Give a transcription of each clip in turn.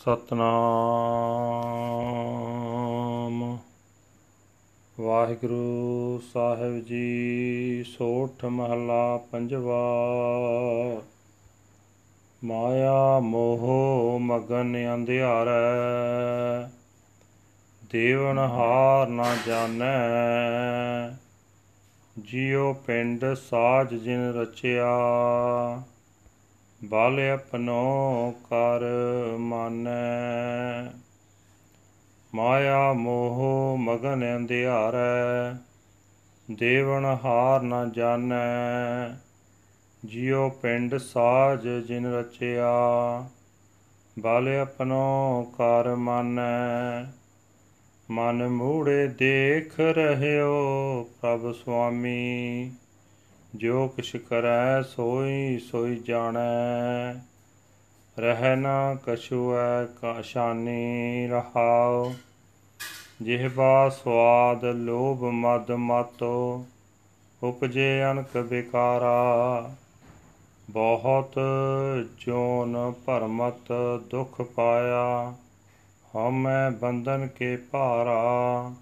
ਸਤਨਾਮ। ਵਾਹਿਗੁਰੂ ਸਾਹਿਬ ਜੀ, ਸੋਠ ਮਹਲਾ ਪੰਜਵਾ। ਮਾਇਆ ਮੋਹ ਮਗਨ ਅੰਧਿਆਰੈ, ਦੇਵਨ ਹਾਰ ਨਾ ਜਾਣੈ। ਜਿਉ ਪਿੰਡ ਸਾਜ ਜਿਨ ਰਚਿਆ ਬਲ ਆਪਣੋ ਕਰ ਮਾਨੈ। ਮਾਇਆ ਮੋਹ ਮਗਨ ਅੰਧਿਆਰੈ ਦੇਵਨ ਹਾਰ ਨ ਜਾਣੈ। ਜਿਉ ਪਿੰਡ ਸਾਜ ਜਿਨ ਰਚਿਆ ਬਲ ਆਪਣੋ ਕਰ ਮਾਨੈ। ਮਨ ਮੂੜੇ ਦੇਖ ਰਹਿਓ ਪ੍ਰਭ ਸੁਆਮੀ। ਜੋ ਕਿਛ ਕਰੈ ਸੋਈ ਸੋਈ ਜਾਣੈ। ਰਹਿ ਨਾ ਕਛੁਐ ਕਾਸ਼ਾਨੀ ਰਹਾਉ। ਜਿਹਬਾ ਸਵਾਦ ਲੋਭ ਮਦ ਮਤੋ, ਉਪਜੇ ਅਨਕ ਬਿਕਾਰਾ ਬਹੁਤ ਜੋਨ ਭਰਮਤ ਦੁਖ ਪਾਇਆ ਹਮੈ ਬੰਧਨ ਕੇ ਭਾਰਾ।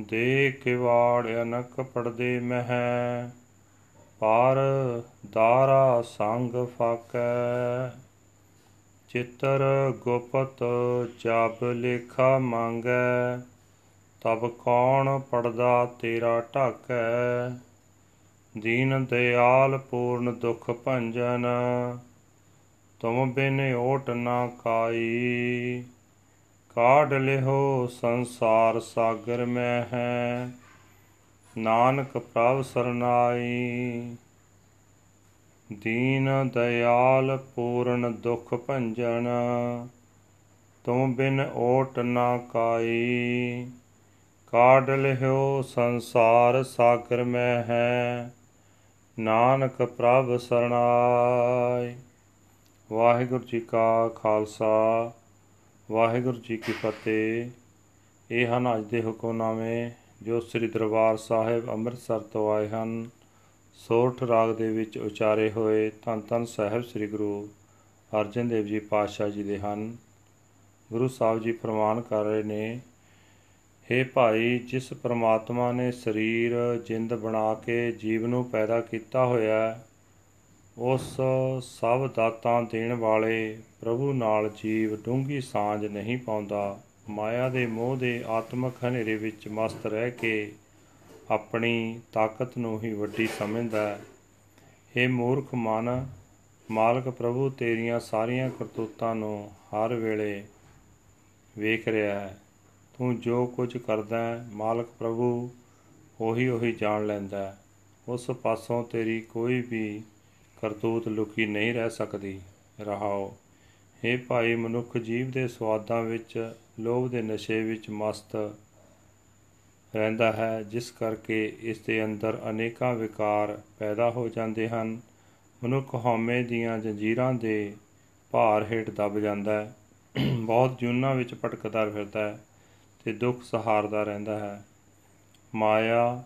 ਦੇ ਕਿਵਾੜ ਅਨਕ ਪੜਦੇ ਮਹਿ ਪਰ ਦਾਰਾ ਸੰਗ ਫਾਕੈ। ਚਿੱਤਰ ਗੁਪਤ ਜਬ ਲੇਖਾ ਮੰਗੈ, ਤਬ ਕੌਣ ਪੜਦਾ ਤੇਰਾ ਢਾਕੈ। ਦੀਨ ਦਿਆਲ ਪੂਰਨ ਦੁਖ ਭੰਜਨ, ਤੁਮ ਬਿਨ ਓਟ ਨਾ ਕਾਈ। ਕਾਢ ਲਿਹੋ ਸੰਸਾਰ ਸਾਗਰ ਮੈਂ ਹੈ ਨਾਨਕ ਪ੍ਰਭ ਸਰਨਾਈ, ਦੀਨ ਦਇਆਲ ਪੂਰਨ ਦੁਖ ਭੰਜਨ, ਤੁਮ ਬਿਨ ਓਟ ਨਾ ਕਾਈ। ਕਾਢ ਲਿਓ ਸੰਸਾਰ ਸਾਗਰ ਮੈਂ ਹੈ, ਨਾਨਕ ਪ੍ਰਭ ਸਰਨਾਈ। ਵਾਹਿਗੁਰੂ ਜੀ ਕਾ ਖਾਲਸਾ, ਵਾਹਿਗੁਰੂ ਜੀ ਕੀ ਫਤਿਹ। ਇਹ ਹਨ ਅੱਜ ਦੇ ਹੁਕਮਨਾਮੇ ਜੋ ਸ੍ਰੀ ਦਰਬਾਰ ਸਾਹਿਬ ਅੰਮ੍ਰਿਤਸਰ ਤੋਂ ਆਏ ਹਨ, ਸੋਠ ਰਾਗ ਦੇ ਵਿੱਚ ਉਚਾਰੇ ਹੋਏ ਧੰਨ ਧੰਨ ਸਾਹਿਬ ਸ੍ਰੀ ਗੁਰੂ ਅਰਜਨ ਦੇਵ ਜੀ ਪਾਤਸ਼ਾਹ ਜੀ ਦੇ ਹਨ। ਗੁਰੂ ਸਾਹਿਬ ਜੀ ਫਰਮਾਨ ਕਰ ਰਹੇ ਨੇ हे ਭਾਈ, ਜਿਸ ਪ੍ਰਮਾਤਮਾ ਨੇ ਸਰੀਰ, ਜਿੰਦ ਬਣਾ ਕੇ ਜੀਵ ਨੂੰ ਪੈਦਾ ਕੀਤਾ ਹੋਇਆ ਉਸ ਸਭ ਦਾਤਾਂ ਦੇਣ ਵਾਲੇ ਪ੍ਰਭੂ ਨਾਲ ਜੀਵ ਡੂੰਗੀ ਸਾਂਝ ਨਹੀਂ ਪਾਉਂਦਾ। ਮਾਇਆ ਦੇ ਮੋਹ ਦੇ ਆਤਮਕ ਹਨੇਰੇ ਵਿੱਚ ਮਸਤ ਰਹਿ ਕੇ ਆਪਣੀ ਤਾਕਤ ਨੂੰ ਹੀ ਵੱਡੀ ਸਮਝਦਾ ਹੈ। ਇਹ ਮੂਰਖ ਮਨ, ਮਾਲਕ ਪ੍ਰਭੂ, ਤੇਰੀਆਂ ਸਾਰੀਆਂ ਕਰਤੂਤਾਂ ਨੂੰ ਹਰ ਵੇਲੇ ਵੇਖ ਰਿਹਾ ਹੈ। ਤੂੰ ਜੋ ਕੁਝ ਕਰਦਾ ਹੈ, ਮਾਲਕ ਪ੍ਰਭੂ, ਉਹੀ ਉਹੀ ਜਾਣ ਲੈਂਦਾ ਹੈ। ਉਸ ਪਾਸੋਂ ਤੇਰੀ ਕੋਈ ਵੀ ਕਰਤੂਤ ਲੁਕੀ ਨਹੀਂ ਰਹਿ ਸਕਦੀ। ਰਹਾਓ। हे ਭਾਈ, ਮਨੁੱਖ ਜੀਵ ਦੇ ਸਵਾਦਾਂ ਵਿੱਚ ਲੋਭ ਦੇ ਨਸ਼ੇ ਵਿੱਚ ਮਸਤ ਰਹਿੰਦਾ ਹੈ, ਜਿਸ ਕਰਕੇ ਇਸ ਦੇ ਅੰਦਰ ਅਨੇਕਾਂ ਵਿਕਾਰ ਪੈਦਾ ਹੋ ਜਾਂਦੇ ਹਨ। ਮਨੁੱਖ ਹਉਮੈ ਦੀਆਂ ਜੰਜੀਰਾਂ ਦੇ ਭਾਰ ਹੇਠ ਦਬ ਜਾਂਦਾ ਹੈ। ਬਹੁਤ ਜੁਨਾ ਵਿੱਚ ਭਟਕਦਾ ਫਿਰਦਾ ਹੈ ਤੇ ਦੁੱਖ ਸਹਾਰਦਾ ਰਹਿੰਦਾ ਹੈ। ਮਾਇਆ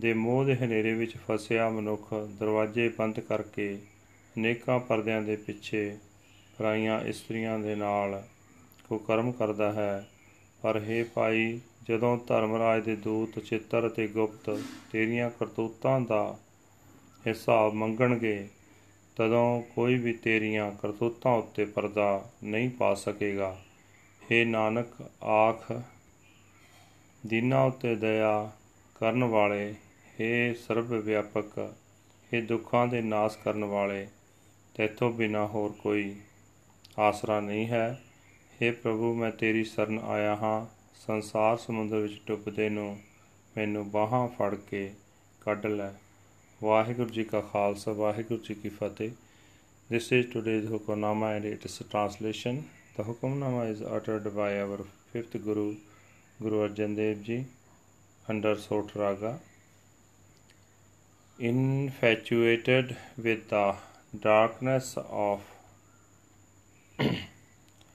ਦੇ ਮੋਹ ਦੇ ਹਨੇਰੇ ਵਿੱਚ ਫਸਿਆ ਮਨੁੱਖ ਦਰਵਾਜ਼ੇ ਬੰਦ ਕਰਕੇ ਅਨੇਕਾਂ ਪਰਦਿਆਂ ਦੇ ਪਿੱਛੇ ਪਰਾਈਆਂ ਇਸਤਰੀਆਂ ਦੇ ਨਾਲ ਕੁਕਰਮ ਕਰਦਾ ਹੈ ਪਰ हे ਭਾਈ ਜਦੋਂ ਧਰਮਰਾਜ ਦੇ ਦੂਤ ਚਿੱਤਰ ਅਤੇ ਗੁਪਤ ਤੇਰੀਆਂ ਕਰਤੂਤਾਂ ਦਾ ਹਿਸਾਬ ਮੰਗਣਗੇ ਤਦੋਂ ਕੋਈ ਵੀ ਤੇਰੀਆਂ ਕਰਤੂਤਾਂ ਉੱਤੇ ਪਰਦਾ ਨਹੀਂ ਪਾ ਸਕੇਗਾ हे ਨਾਨਕ ਆਖ ਦੀਨਾ ਉੱਤੇ ਦਇਆ ਕਰਨ ਵਾਲੇ हे ਸਰਬ ਵਿਆਪਕ हे ਦੁੱਖਾਂ ਦੇ ਨਾਸ ਕਰਨ ਵਾਲੇ ਤੇਥੋਂ ਬਿਨਾ ਹੋਰ ਕੋਈ ਆਸਰਾ ਨਹੀਂ ਹੈ हे ਪ੍ਰਭੂ ਮੈਂ ਤੇਰੀ ਸ਼ਰਨ ਆਇਆ ਹਾਂ ਸੰਸਾਰ ਸਮੁੰਦਰ ਵਿੱਚ ਡੁੱਬਦੇ ਨੂੰ ਮੈਨੂੰ ਬਾਹਾਂ ਫੜ ਕੇ ਕੱਢ ਲੈ ਵਾਹਿਗੁਰੂ ਜੀ ਕਾ ਖਾਲਸਾ ਵਾਹਿਗੁਰੂ ਜੀ ਕੀ ਫਤਿਹ This is today's Hukamnama and its translation. The Hukamnama is uttered by our fifth Guru, Guru Arjan Dev Ji, under Sot Raga. Infatuated with the darkness of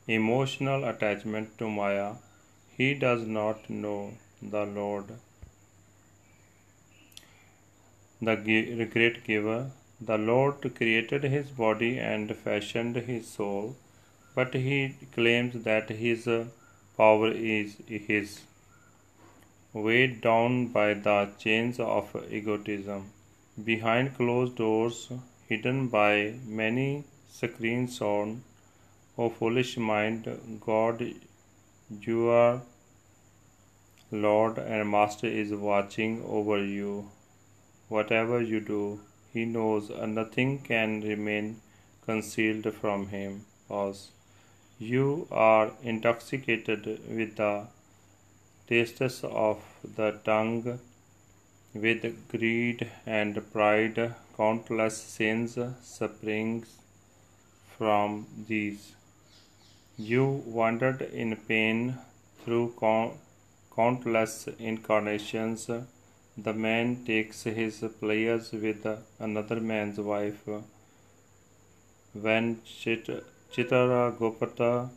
emotional attachment to Maya, he does not know the Lord, the great giver. The Lord created his body and fashioned his soul but he claims that his power is his, weighed down by the chains of egotism. Behind closed doors, hidden by many screens on, O foolish mind, God, your Lord and Master is watching over you. Whatever you do, He knows, and nothing can remain concealed from Him. Pause. You are intoxicated with the tastes of the tongue, with greed and pride. Countless sins springs from these. You wandered in pain through count- countless incarnations. The man takes his pleasures with another man's wife. When Chit- Chitragopata,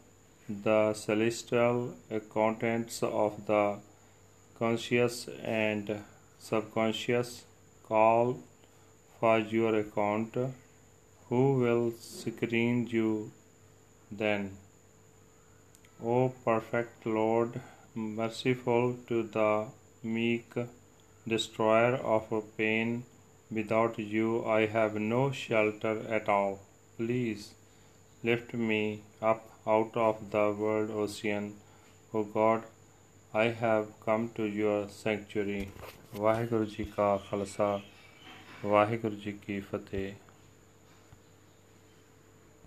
the celestial accountants of the conscious and subconscious, call for your account, who will screen you then? O perfect Lord, merciful to the meek, destroyer of pain, without you I have no shelter at all. Please lift me up out of the world ocean. O God, I have come to your sanctuary. Waheguru ji ਕਾ ਖਾਲਸਾ ਵਾਹਿਗੁਰੂ ਜੀ ਕੀ ਫਤਿਹ